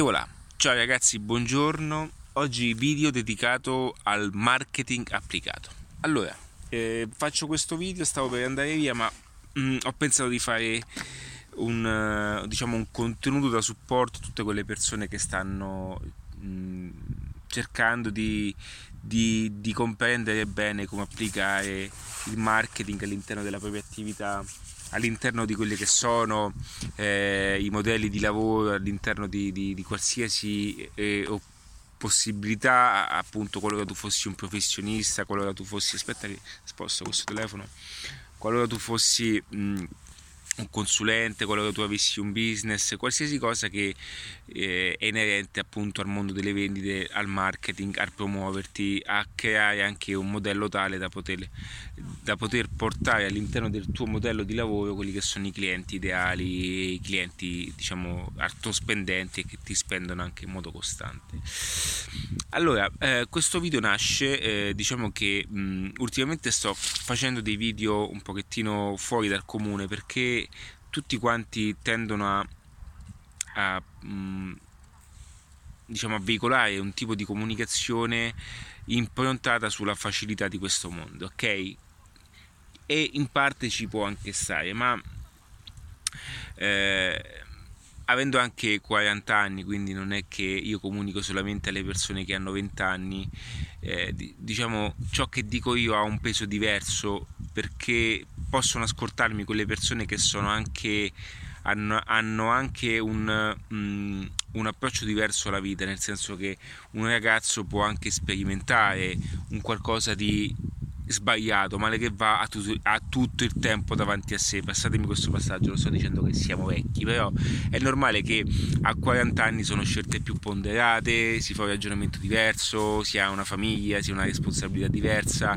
Voilà. Ciao ragazzi, buongiorno. Oggi video dedicato al marketing applicato. Allora, eh, faccio questo video, stavo per andare via, ma mh, mm, ho pensato di fare un, uh, diciamo, un contenuto da supporto a tutte quelle persone che stanno mh, mm, cercando di, di, di comprendere bene come applicare il marketing all'interno della propria attività all'interno di quelli che sono eh, i modelli di lavoro, all'interno di, di, di qualsiasi eh, possibilità, appunto qualora tu fossi un professionista, qualora tu fossi, aspetta che sposto questo telefono, qualora tu fossi... Mh, un consulente, quello che tu avessi un business, qualsiasi cosa che eh, è inerente appunto al mondo delle vendite, al marketing, a promuoverti, a creare anche un modello tale da poter, da poter portare all'interno del tuo modello di lavoro quelli che sono i clienti ideali, i clienti diciamo artospendenti e che ti spendono anche in modo costante. Allora, eh, questo video nasce, eh, diciamo che mh, ultimamente sto facendo dei video un pochettino fuori dal comune perché tutti quanti tendono a, a mh, diciamo a veicolare un tipo di comunicazione improntata sulla facilità di questo mondo, ok? E in parte ci può anche stare, ma eh, avendo anche 40 anni, quindi non è che io comunico solamente alle persone che hanno 20 anni, eh, diciamo ciò che dico io ha un peso diverso perché possono ascoltarmi quelle persone che sono anche hanno, hanno anche un, um, un, approccio diverso alla vita, nel senso che un ragazzo può anche sperimentare un qualcosa di sbagliato, male che va, ha, tu, ha, tutto il tempo davanti a sé. Passatemi questo passaggio, lo sto dicendo che siamo vecchi, però è normale che a 40 anni sono scelte più ponderate, si fa un ragionamento diverso, si ha una famiglia, si ha una responsabilità diversa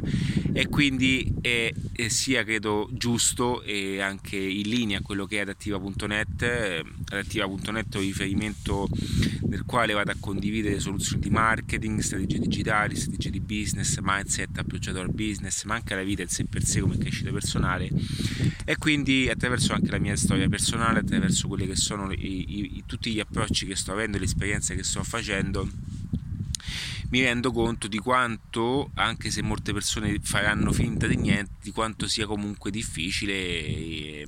e quindi è, è sia credo giusto e anche in linea a quello che è adattiva.net. Adattiva.net è un riferimento nel quale vado a condividere soluzioni di marketing, strategie digitali, strategie di business, mindset approcciato al business business, ma anche la vita in sé per sé come crescita personale. E quindi attraverso anche la mia storia personale, attraverso quelli che sono i, i, tutti gli approcci che sto avendo, le esperienze che sto facendo mi rendo conto di quanto, anche se molte persone faranno finta di niente, di quanto sia comunque difficile eh,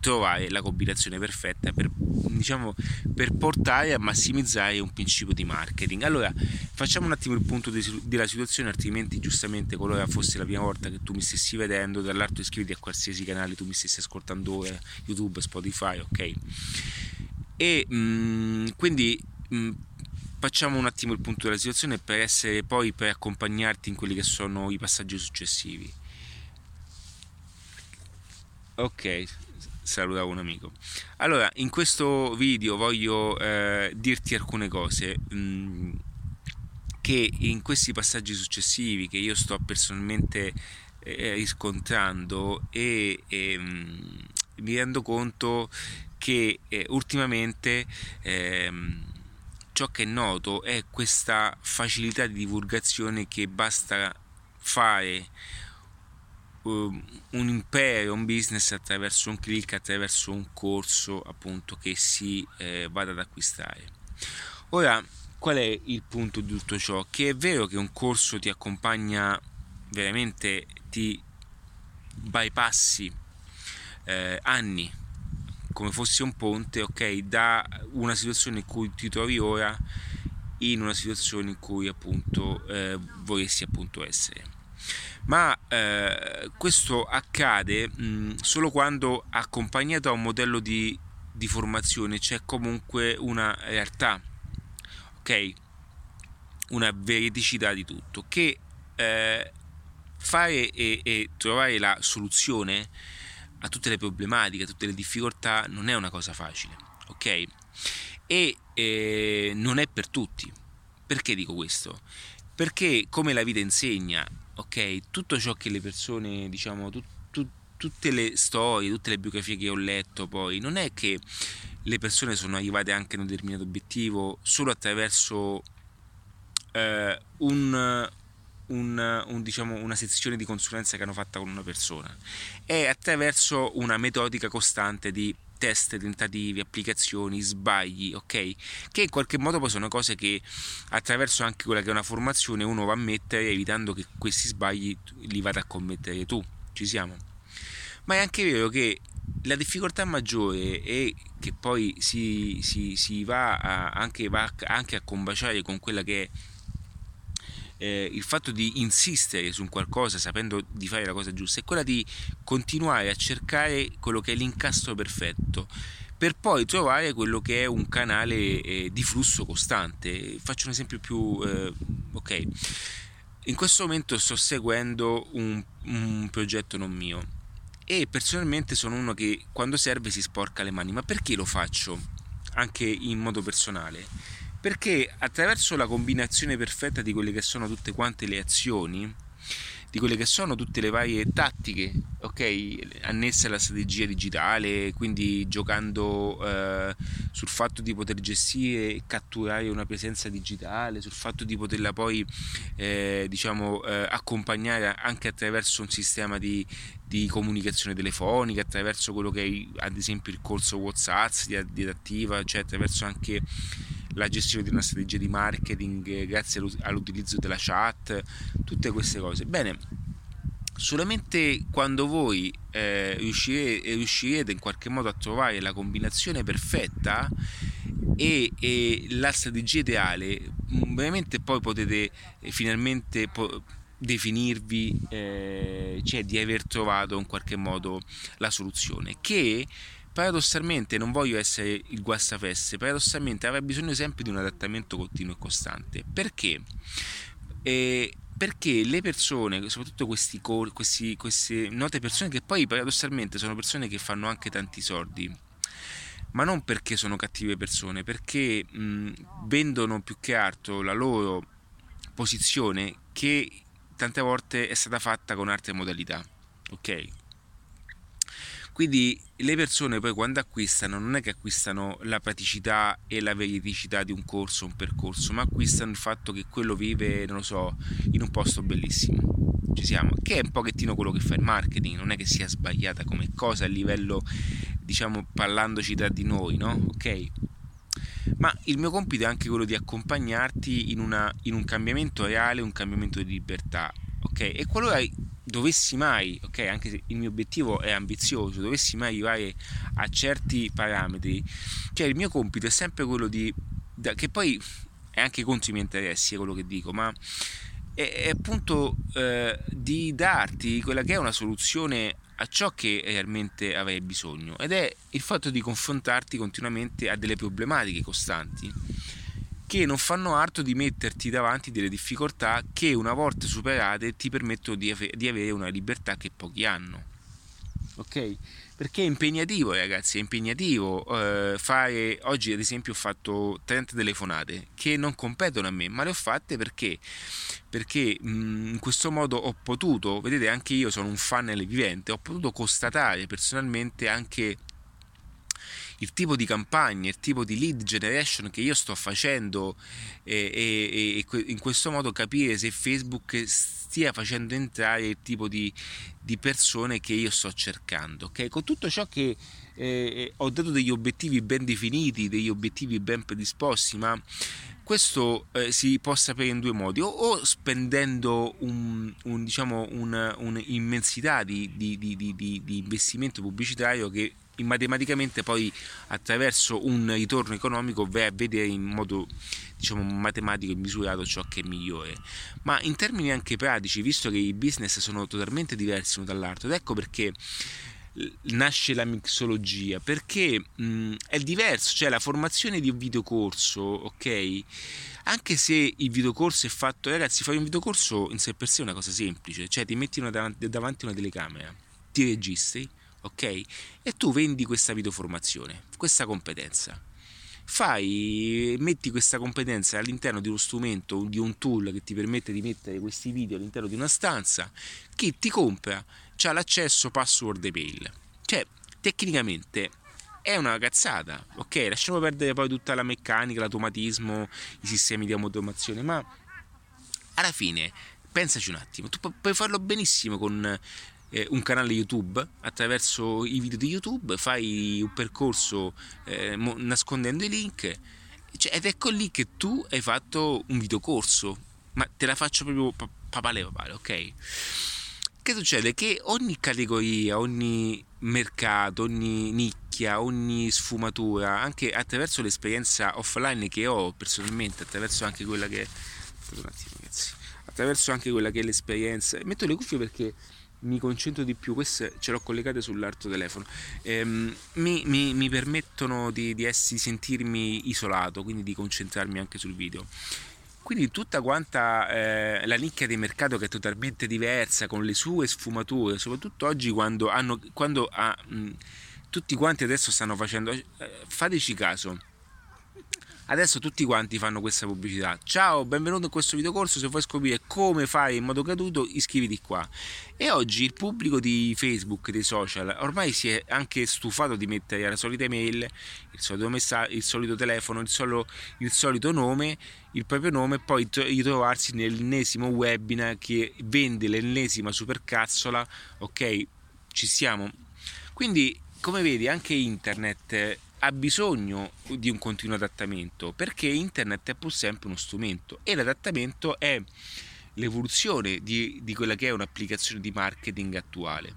trovare la combinazione perfetta per, diciamo, per portare a massimizzare un principio di marketing. Allora, facciamo un attimo il punto della situazione, altrimenti giustamente qualora fosse la prima volta che tu mi stessi vedendo, dall'alto iscriviti a qualsiasi canale tu mi stessi ascoltando ora, YouTube, Spotify, ok? E mh, mm, quindi mh, mm, facciamo un attimo il punto della situazione per essere poi per accompagnarti in quelli che sono i passaggi successivi. Ok, salutavo un amico. Allora, in questo video voglio eh, dirti alcune cose mh, mm, che in questi passaggi successivi che io sto personalmente eh, riscontrando e, e mh, mm, mi rendo conto che eh, ultimamente ehm, ciò che è noto è questa facilità di divulgazione che basta fare um, un impero, un business attraverso un click, attraverso un corso appunto che si eh, vada ad acquistare. Ora, qual è il punto di tutto ciò? Che è vero che un corso ti accompagna veramente, ti bypassi eh, anni come fosse un ponte, ok, da una situazione in cui ti trovi ora in una situazione in cui appunto eh, vorresti appunto essere. Ma eh, questo accade mh, solo quando accompagnato a un modello di, di formazione c'è comunque una realtà, ok? Una veridicità di tutto che eh, fare e, e trovare la soluzione a tutte le problematiche, a tutte le difficoltà non è una cosa facile, ok? E eh, non è per tutti. Perché dico questo? Perché come la vita insegna, ok, tutto ciò che le persone, diciamo, tu, tu, tutte le storie, tutte le biografie che ho letto poi, non è che le persone sono arrivate anche a un determinato obiettivo solo attraverso eh, un un, un, diciamo, una sezione di consulenza che hanno fatta con una persona, è attraverso una metodica costante di test, tentativi, applicazioni, sbagli, ok? Che in qualche modo poi sono cose che attraverso anche quella che è una formazione uno va a mettere evitando che questi sbagli li vada a commettere tu. Ci siamo? Ma è anche vero che la difficoltà maggiore è che poi si, si, si va, a, anche, va anche a combaciare con quella che è eh, il fatto di insistere su qualcosa sapendo di fare la cosa giusta è quella di continuare a cercare quello che è l'incastro perfetto per poi trovare quello che è un canale eh, di flusso costante. Faccio un esempio più eh, ok. In questo momento sto seguendo un, un progetto non mio e personalmente sono uno che quando serve si sporca le mani, ma perché lo faccio anche in modo personale? Perché attraverso la combinazione perfetta di quelle che sono tutte quante le azioni, di quelle che sono tutte le varie tattiche, ok, annesse alla strategia digitale, quindi giocando eh, sul fatto di poter gestire e catturare una presenza digitale, sul fatto di poterla poi eh, diciamo eh, accompagnare anche attraverso un sistema di, di comunicazione telefonica, attraverso quello che è ad esempio il corso WhatsApp di, di attiva, cioè attraverso anche la gestione di una strategia di marketing eh, grazie all'utilizzo della chat, tutte queste cose. Bene, solamente quando voi eh, riuscirete, riuscirete, in qualche modo a trovare la combinazione perfetta e, e la strategia ideale, mm, veramente poi potete eh, finalmente po- definirvi, eh, cioè di aver trovato in qualche modo la soluzione che paradossalmente non voglio essere il guastafeste, paradossalmente avrà bisogno sempre di un adattamento continuo e costante. Perché? Eh, perché le persone, soprattutto questi, questi, queste note persone che poi paradossalmente sono persone che fanno anche tanti soldi, ma non perché sono cattive persone, perché mh, vendono più che altro la loro posizione che tante volte è stata fatta con altre modalità. Ok? Quindi le persone poi quando acquistano non è che acquistano la praticità e la veridicità di un corso, un percorso, ma acquistano il fatto che quello vive, non lo so, in un posto bellissimo. Ci siamo, che è un pochettino quello che fa il marketing, non è che sia sbagliata come cosa a livello, diciamo, parlandoci tra di noi, no? Ok? Ma il mio compito è anche quello di accompagnarti in, una, in un cambiamento reale, un cambiamento di libertà, ok? E qualora dovessi mai, ok, anche se il mio obiettivo è ambizioso, dovessi mai arrivare a certi parametri, cioè il mio compito è sempre quello di, che poi è anche contro i miei interessi, è quello che dico, ma è, è appunto eh, di darti quella che è una soluzione a ciò che realmente avrei bisogno ed è il fatto di confrontarti continuamente a delle problematiche costanti che non fanno altro di metterti davanti delle difficoltà che una volta superate ti permettono di, ave- di avere una libertà che pochi hanno. Ok? Perché è impegnativo, ragazzi, è impegnativo eh, fare. Oggi, ad esempio, ho fatto 30 telefonate che non competono a me, ma le ho fatte perché? Perché mh, in questo modo ho potuto, vedete, anche io sono un funnel vivente, ho potuto constatare personalmente anche il tipo di campagna, il tipo di lead generation che io sto facendo e, e, e in questo modo capire se Facebook stia facendo entrare il tipo di, di persone che io sto cercando. Okay? Con tutto ciò che eh, ho dato degli obiettivi ben definiti, degli obiettivi ben predisposti, ma questo eh, si può sapere in due modi, o, o spendendo un, un, diciamo, un'immensità di, di, di, di, investimento pubblicitario che matematicamente poi attraverso un ritorno economico vai a vedere in modo diciamo matematico e misurato ciò che è migliore. Ma in termini anche pratici visto che i business sono totalmente diversi uno dall'altro ed ecco perché nasce la mixologia. Perché mh, è diverso cioè la formazione di un videocorso ok? Anche se il videocorso è fatto ragazzi fare un videocorso in sé per sé è una cosa semplice. Cioè ti metti una davanti, davanti una telecamera ti registri ok? E tu vendi questa videoformazione, questa competenza. Fai, metti questa competenza all'interno di uno strumento, di un tool che ti permette di mettere questi video all'interno di una stanza. Chi ti compra ha l'accesso password e mail. Cioè, tecnicamente è una cazzata, ok? Lasciamo perdere poi tutta la meccanica, l'automatismo, i sistemi di automazione, ma alla fine pensaci un attimo, tu puoi farlo benissimo con eh, un canale YouTube, attraverso i video di YouTube fai un percorso eh, nascondendo i link cioè, ed ecco lì che tu hai fatto un videocorso, ma te la faccio proprio papale papale, ok? Che succede? Che ogni categoria, ogni mercato, ogni nicchia, ogni sfumatura, anche attraverso l'esperienza offline che ho personalmente, attraverso anche quella che... Un attimo attraverso anche quella che è l'esperienza... Metto le cuffie perché mi concentro di più, queste ce l'ho collegate sull'altro telefono, ehm, mi, mi, mi, permettono di, di, essi, sentirmi isolato, quindi di concentrarmi anche sul video. Quindi tutta quanta eh, la nicchia di mercato che è totalmente diversa, con le sue sfumature, soprattutto oggi quando, hanno, quando ah, mh, tutti quanti adesso stanno facendo, eh, fateci caso, Adesso tutti quanti fanno questa pubblicità. Ciao, benvenuto in questo videocorso. Se vuoi scoprire come fare in modo gratuito, iscriviti qua. E oggi il pubblico di Facebook, dei social, ormai si è anche stufato di mettere la solita email, il solito messaggio, il solito telefono, il, solo, il solito nome, il proprio nome e poi ritrovarsi nell'ennesimo webinar che vende l'ennesima supercazzola. Ok, ci siamo. Quindi, come vedi, anche internet ha bisogno di un continuo adattamento perché internet è pur sempre uno strumento e l'adattamento è l'evoluzione di, di quella che è un'applicazione di marketing attuale.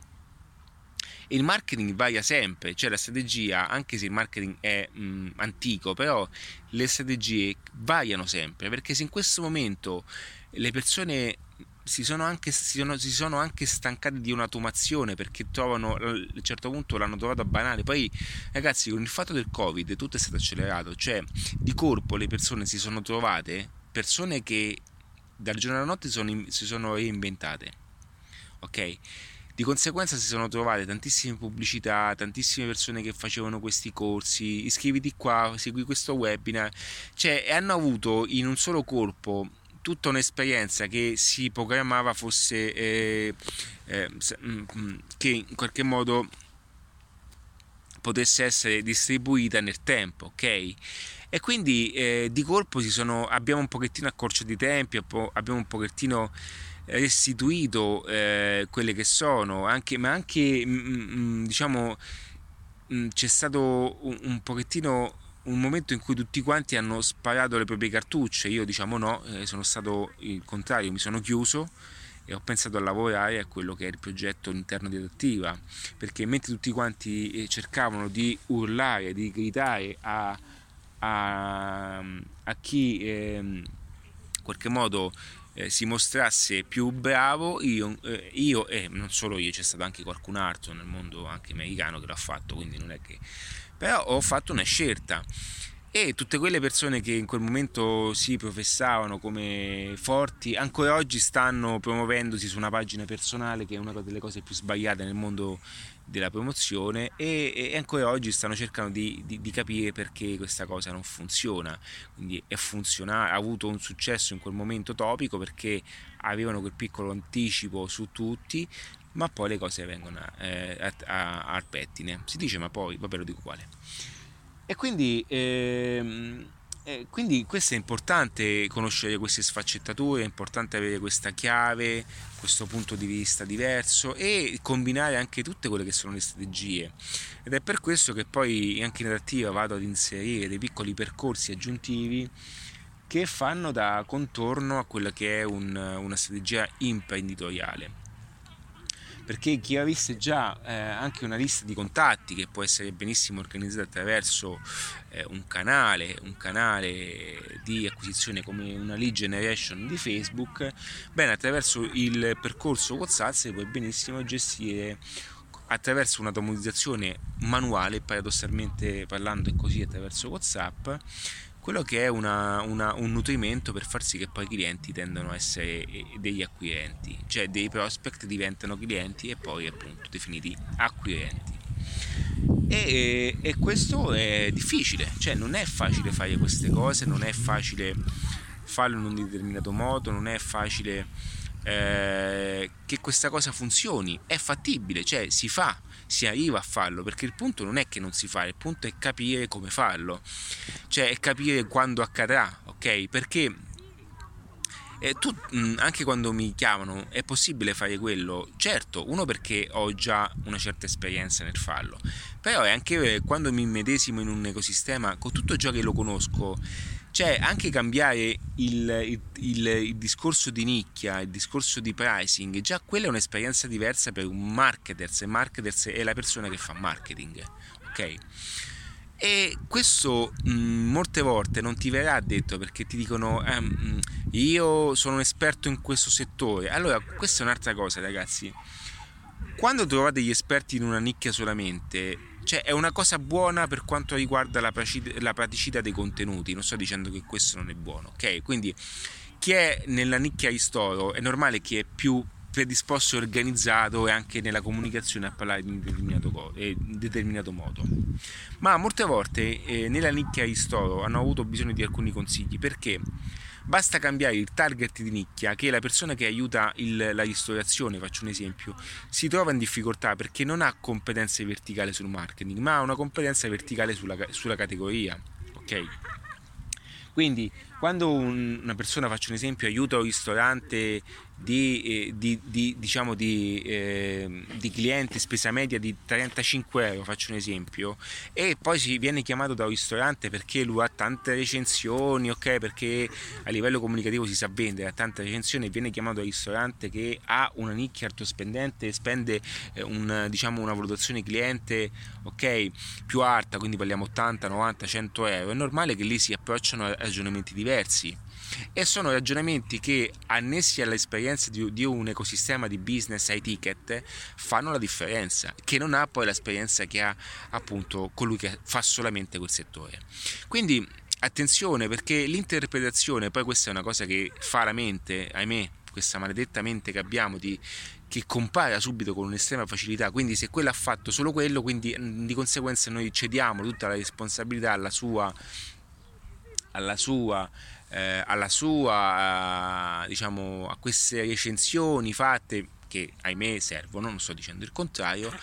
Il marketing varia sempre, cioè la strategia, anche se il marketing è mh, antico, però le strategie variano sempre, perché se in questo momento le persone si sono, anche, si, sono, si sono anche stancati di un'automazione perché trovano a un certo punto l'hanno trovato banale. Poi ragazzi con il fatto del covid tutto è stato accelerato. Cioè di corpo le persone si sono trovate persone che dal giorno alla notte sono, si sono reinventate ok? Di conseguenza si sono trovate tantissime pubblicità, tantissime persone che facevano questi corsi, iscriviti qua, segui questo webinar, cioè hanno avuto in un solo corpo tutta un'esperienza che si programmava fosse eh, eh, mm, mm, che in qualche modo potesse essere distribuita nel tempo, ok? E quindi eh, di colpo sono, abbiamo un pochettino accorciato i tempi, abbiamo un pochettino restituito eh, quelle che sono, anche, ma anche mm, diciamo c'è stato un, un pochettino un momento in cui tutti quanti hanno sparato le proprie cartucce, io diciamo no, eh, sono stato il contrario, mi sono chiuso e ho pensato a lavorare a quello che è il progetto interno di Adattiva, perché mentre tutti quanti eh, cercavano di urlare, di gridare a, a, a chi eh, in qualche modo eh, si mostrasse più bravo, io, eh, io, e non solo io, c'è stato anche qualcun altro nel mondo anche americano che l'ha fatto, quindi non è che però ho fatto una scelta. E tutte quelle persone che in quel momento si professavano come forti ancora oggi stanno promuovendosi su una pagina personale che è una delle cose più sbagliate nel mondo della promozione e, e ancora oggi stanno cercando di, di, di, capire perché questa cosa non funziona quindi funziona, ha avuto un successo in quel momento topico perché avevano quel piccolo anticipo su tutti ma poi le cose vengono eh, al pettine. Si dice, ma poi, vabbè, lo dico quale. E quindi, ehm, eh, quindi questo è importante conoscere queste sfaccettature, è importante avere questa chiave, questo punto di vista diverso e combinare anche tutte quelle che sono le strategie. Ed è per questo che poi anche in adattiva vado ad inserire dei piccoli percorsi aggiuntivi che fanno da contorno a quella che è un, una strategia imprenditoriale perché chi avesse già eh, anche una lista di contatti che può essere benissimo organizzata attraverso eh, un canale, un canale di acquisizione come una lead generation di Facebook, bene, attraverso il percorso WhatsApp si può benissimo gestire attraverso un'automatizzazione manuale, paradossalmente parlando è così attraverso WhatsApp, quello che è una, una, un nutrimento per far sì che poi i clienti tendano a essere eh, degli acquirenti, cioè dei prospect diventano clienti e poi appunto definiti acquirenti. E, e, questo è difficile, cioè non è facile fare queste cose, non è facile farlo in un determinato modo, non è facile eh, che questa cosa funzioni, è fattibile, cioè si fa, si arriva a farlo, perché il punto non è che non si fa, il punto è capire come farlo, cioè è capire quando accadrà, ok? Perché E tu, anche quando mi chiamano, è possibile fare quello? Certo, uno perché ho già una certa esperienza nel farlo, però è anche quando mi medesimo in un ecosistema, con tutto ciò che lo conosco, cioè anche cambiare il, il, il, discorso di nicchia, il discorso di pricing, già quella è un'esperienza diversa per un marketers e marketers è la persona che fa marketing, ok? E questo mh, molte volte non ti verrà detto perché ti dicono eh, io sono un esperto in questo settore. Allora, questa è un'altra cosa, ragazzi. Quando trovate gli esperti in una nicchia solamente, cioè è una cosa buona per quanto riguarda la, la praticità dei contenuti. Non sto dicendo che questo non è buono, ok? Quindi chi è nella nicchia di storo è normale che è più predisposto e organizzato e anche nella comunicazione a parlare in determinato, in determinato modo. Ma molte volte eh, nella nicchia di storo hanno avuto bisogno di alcuni consigli perché basta cambiare il target di nicchia che la persona che aiuta il, la ristorazione, faccio un esempio, si trova in difficoltà perché non ha competenze verticali sul marketing, ma ha una competenza verticale sulla, sulla categoria. Ok? Quindi quando un, una persona, faccio un esempio, aiuta un ristorante di, eh, di, di, diciamo di, eh, di, clienti spesa media di 35 euro, faccio un esempio, e poi si viene chiamato da un ristorante perché lui ha tante recensioni, ok? Perché a livello comunicativo si sa vendere, ha tante recensioni e viene chiamato da un ristorante che ha una nicchia alto spendente e spende eh, un, diciamo, una valutazione cliente, ok? Più alta, quindi parliamo 80, 90, 100 euro, è normale che lì si approcciano a ragionamenti diversi e sono ragionamenti che annessi all'esperienza di, di, un ecosistema di business ai ticket fanno la differenza che non ha poi l'esperienza che ha appunto colui che fa solamente quel settore. Quindi attenzione perché l'interpretazione poi questa è una cosa che fa la mente ahimè questa maledetta mente che abbiamo di che compara subito con un'estrema facilità, quindi se quello ha fatto solo quello, quindi di conseguenza noi cediamo tutta la responsabilità alla sua, alla sua eh, alla sua, eh, diciamo, a queste recensioni fatte che ahimè servono, non sto dicendo il contrario,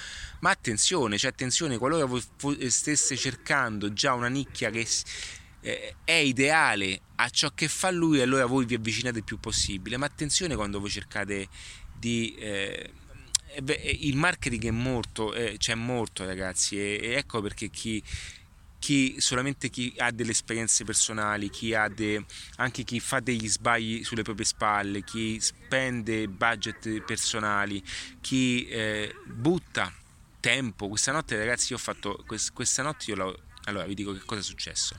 ma attenzione, cioè attenzione, qualora voi stesse cercando già una nicchia che eh, è ideale a ciò che fa lui, allora voi vi avvicinate il più possibile, ma attenzione quando voi cercate di... Eh, il marketing è morto, eh, c'è morto ragazzi e, e ecco perché chi chi, solamente chi ha delle esperienze personali, chi ha de, anche chi fa degli sbagli sulle proprie spalle, chi spende budget personali, chi eh, butta tempo. Questa notte ragazzi io ho fatto, questa notte io allora vi dico che cosa è successo.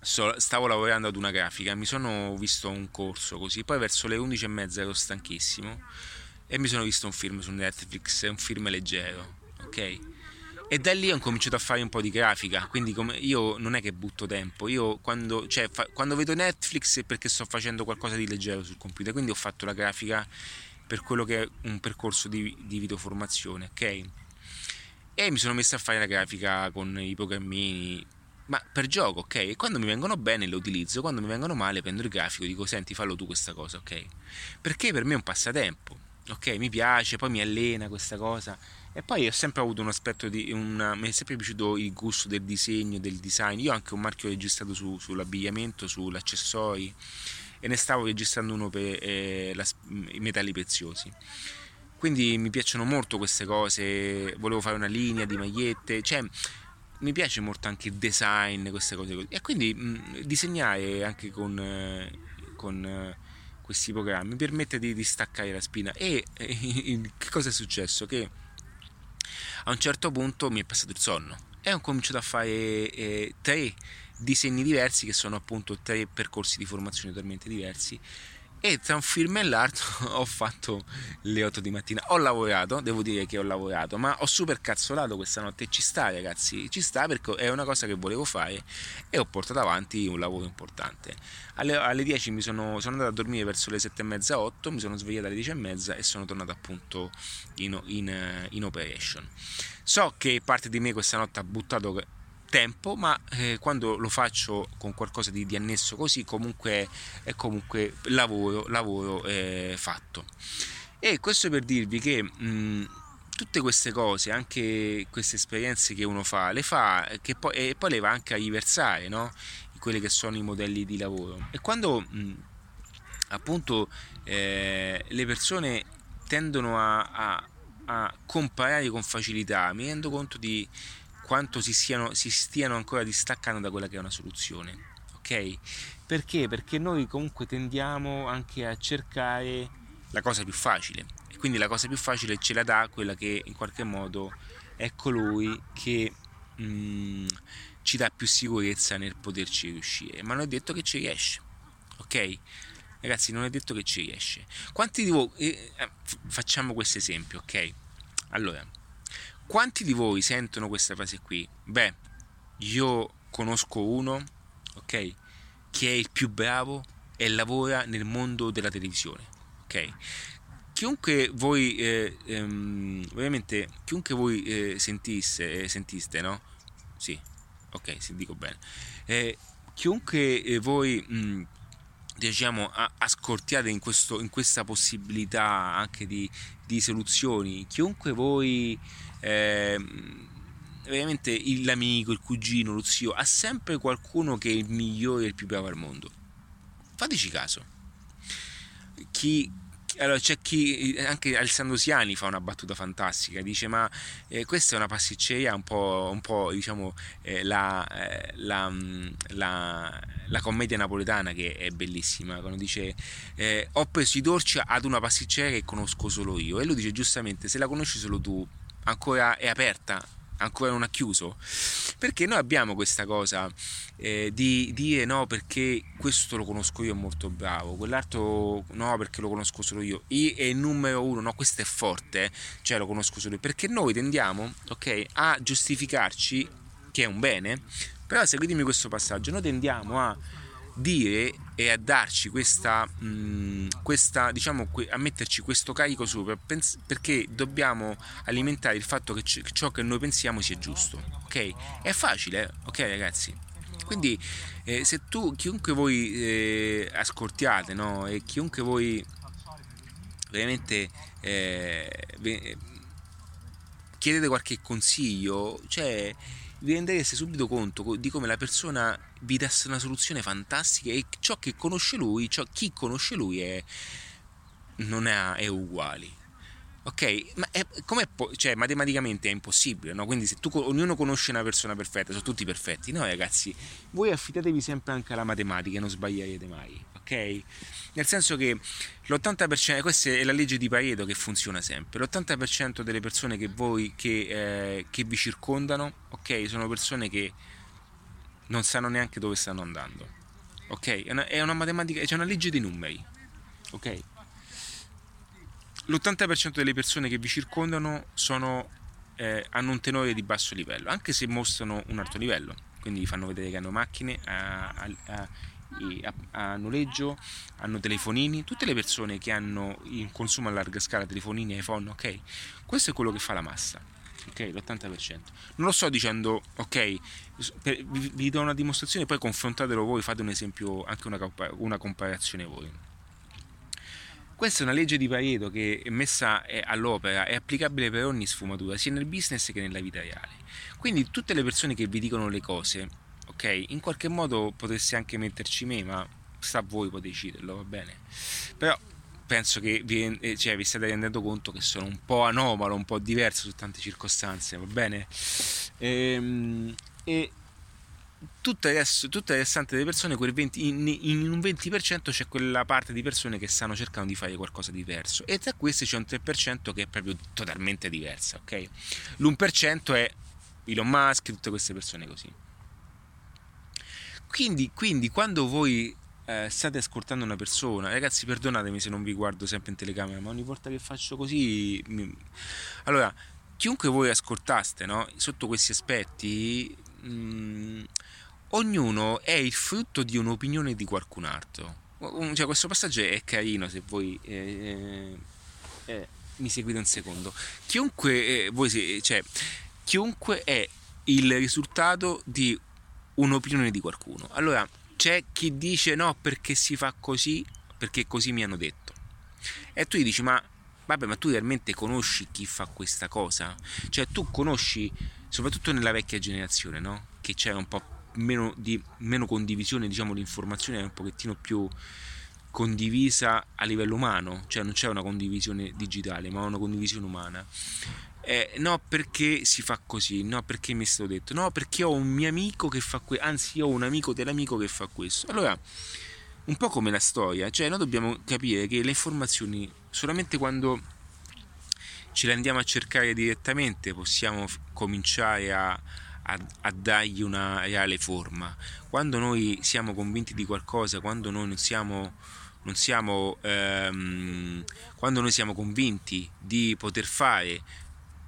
So, stavo lavorando ad una grafica, mi sono visto un corso così, poi verso le 11 e mezza ero stanchissimo e mi sono visto un film su Netflix, un film leggero, ok? E da lì ho cominciato a fare un po' di grafica, quindi io non è che butto tempo, io quando, cioè, fa, quando vedo Netflix è perché sto facendo qualcosa di leggero sul computer, quindi ho fatto la grafica per quello che è un percorso di, di videoformazione, ok? E mi sono messo a fare la grafica con i programmini, ma per gioco, ok? E quando mi vengono bene le utilizzo, quando mi vengono male prendo il grafico e dico senti fallo tu questa cosa, ok? Perché per me è un passatempo, ok? Mi piace, poi mi allena questa cosa e poi ho sempre avuto un aspetto di. Una, mi è sempre piaciuto il gusto del disegno, del design. Io ho anche un marchio registrato su, sull'abbigliamento, sugli accessori e ne stavo registrando uno per eh, la, i metalli preziosi. Quindi mi piacciono molto queste cose. Volevo fare una linea di magliette, cioè mi piace molto anche il design, queste cose così. E quindi mh, disegnare anche con, eh, con eh, questi programmi permette di, di staccare la spina. E eh, che cosa è successo? Che a un certo punto mi è passato il sonno. E ho cominciato a fare eh, tre disegni diversi che sono appunto tre percorsi di formazione totalmente diversi e tra un film e l'altro ho fatto le 8 di mattina. Ho lavorato, devo dire che ho lavorato, ma ho super cazzolato questa notte ci sta ragazzi, ci sta perché è una cosa che volevo fare e ho portato avanti un lavoro importante. Alle, alle 10 mi sono, sono, andato a dormire verso le 7 e mezza, 8, mi sono svegliato alle 10 e mezza e sono tornato appunto in, in, in operation. So che parte di me questa notte ha buttato tempo, ma eh, quando lo faccio con qualcosa di, di, annesso così, comunque è comunque lavoro, lavoro eh, fatto. E questo per dirvi che mh, tutte queste cose, anche queste esperienze che uno fa, le fa che poi, e poi le va anche a riversare, no? In quelli che sono i modelli di lavoro. E quando mh, appunto eh, le persone tendono a, a, a, comparare con facilità, mi rendo conto di quanto si, siano, si stiano ancora distaccando da quella che è una soluzione. Ok? Perché? Perché noi comunque tendiamo anche a cercare la cosa più facile. E quindi la cosa più facile ce la dà quella che in qualche modo è colui che mh, mm, ci dà più sicurezza nel poterci riuscire. Ma non è detto che ci riesce. Ok? Ragazzi, non è detto che ci riesce. Quanti di voi... Eh, eh facciamo questo esempio, ok? Allora, quanti di voi sentono questa frase qui? Beh, io conosco uno, ok? Che è il più bravo e lavora nel mondo della televisione, ok? Chiunque voi, eh, ehm, ovviamente, chiunque voi eh, sentisse, eh, sentiste, no? Sì, ok, se dico bene. Eh, chiunque eh, voi... Mh, mm, diciamo, ascoltiate in, questo, in questa possibilità anche di, di soluzioni. Chiunque voi, eh, veramente l'amico, il cugino, lo zio, ha sempre qualcuno che è il migliore e il più bravo al mondo. Fateci caso. Chi, allora c'è chi anche Alessandro Siani fa una battuta fantastica dice ma eh, questa è una pasticceria un po', un po' diciamo eh, la, eh, la, mm, la, la, commedia napoletana che è bellissima quando dice eh, ho preso i dolci ad una pasticceria che conosco solo io e lui dice giustamente se la conosci solo tu ancora è aperta ancora non ha chiuso? Perché noi abbiamo questa cosa eh, di dire no perché questo lo conosco io è molto bravo quell'altro no perché lo conosco solo io. I è il numero uno no questo è forte cioè lo conosco solo io. Perché noi tendiamo ok a giustificarci che è un bene però seguitemi questo passaggio noi tendiamo a dire e a darci questa, mh, mm, questa diciamo, a metterci questo carico sopra perché dobbiamo alimentare il fatto che ciò che noi pensiamo sia giusto, ok? È facile, ok ragazzi? Quindi eh, se tu, chiunque voi eh, ascoltiate, no? E chiunque voi veramente eh, chiedete qualche consiglio, cioè vi rendereste subito conto di come la persona vi dà una soluzione fantastica e ciò che conosce lui, ciò, chi conosce lui è, non è, è uguale. Ok, ma è, com'è, cioè, matematicamente è impossibile, no? Quindi se tu, ognuno conosce una persona perfetta, sono tutti perfetti. No, ragazzi, voi affidatevi sempre anche alla matematica e non sbaglierete mai, ok? Nel senso che l'80%, questa è la legge di Pareto che funziona sempre, l'80% delle persone che voi, che, eh, che vi circondano, ok, sono persone che non sanno neanche dove stanno andando, ok? È una, è una matematica, c'è una legge dei numeri, ok? l'80% delle persone che vi circondano sono, eh, hanno un tenore di basso livello, anche se mostrano un alto livello, quindi vi fanno vedere che hanno macchine a, a, a, a noleggio, hanno telefonini, tutte le persone che hanno in consumo a larga scala telefonini iPhone, ok? Questo è quello che fa la massa, ok? L'80%. Non lo sto dicendo, ok, vi, vi do una dimostrazione, poi confrontatelo voi, fate un esempio, anche una, una comparazione voi. Questa è una legge di Pareto che è messa all'opera, è applicabile per ogni sfumatura, sia nel business che nella vita reale. Quindi tutte le persone che vi dicono le cose, ok, in qualche modo potreste anche metterci me, ma sta a voi poi deciderlo, va bene? Però penso che vi, eh, cioè, vi state rendendo conto che sono un po' anomalo, un po' diverso su tante circostanze, va bene? Ehm, e, tutto il, resto, tutto il restante delle persone, 20, in, in, un 20% c'è quella parte di persone che stanno cercando di fare qualcosa di diverso e tra questi c'è un 3% che è proprio totalmente diversa, ok? L'1% è Elon Musk, tutte queste persone così. Quindi, quindi quando voi eh, state ascoltando una persona, ragazzi perdonatemi se non vi guardo sempre in telecamera, ma ogni volta che faccio così... Mi... Allora, chiunque voi ascoltaste, no? Sotto questi aspetti... Mh, mm, ognuno è il frutto di un'opinione di qualcun altro. Cioè, questo passaggio è carino se voi eh, eh, eh mi seguite un secondo. Chiunque, eh, voi, cioè, chiunque è il risultato di un'opinione di qualcuno. Allora, c'è chi dice no perché si fa così, perché così mi hanno detto. E tu gli dici ma vabbè ma tu realmente conosci chi fa questa cosa? Cioè tu conosci, soprattutto nella vecchia generazione, no? Che c'era un po' meno, di, meno condivisione, diciamo l'informazione è un pochettino più condivisa a livello umano, cioè non c'è una condivisione digitale, ma una condivisione umana. Eh, no perché si fa così, no perché mi è stato detto, no perché ho un mio amico che fa questo, anzi ho un amico dell'amico che fa questo. Allora, un po' come la storia, cioè noi dobbiamo capire che le informazioni solamente quando ce le andiamo a cercare direttamente possiamo cominciare a, a, a, dargli una reale forma. Quando noi siamo convinti di qualcosa, quando noi non siamo non siamo, ehm, quando noi siamo convinti di poter fare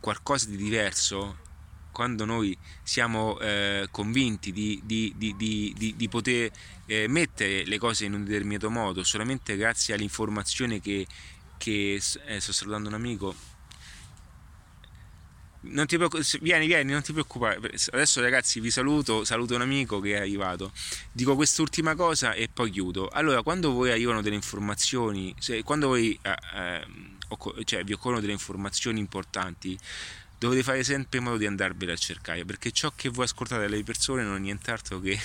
qualcosa di diverso, quando noi siamo eh, convinti di, di, di, di poter eh, mettere le cose in un determinato modo solamente grazie all'informazione che, che eh, sto salutando un amico non ti vieni, vieni, non ti preoccupare. Adesso ragazzi vi saluto, saluto un amico che è arrivato. Dico quest'ultima cosa e poi chiudo. Allora, quando voi arrivano delle informazioni, se, quando voi, eh, eh, cioè, vi occorrono delle informazioni importanti, dovete fare sempre in modo di andarvele a cercare, perché ciò che voi ascoltate dalle persone non è nient'altro che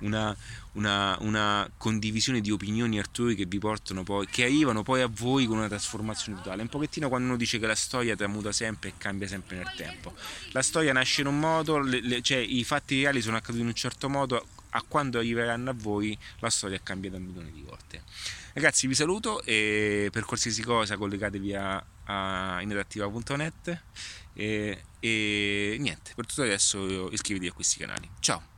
una, una, una, condivisione di opinioni altrui che vi portano poi, che arrivano poi a voi con una trasformazione totale. Un pochettino quando uno dice che la storia tramuta sempre e cambia sempre nel tempo. La storia nasce in un modo, le, le, cioè i fatti reali sono accaduti in un certo modo, a quando arriveranno a voi la storia è cambiata un milione di volte. Ragazzi vi saluto e per qualsiasi cosa collegatevi a, a inadattiva.net e, e niente, per tutto adesso iscrivetevi a questi canali. Ciao!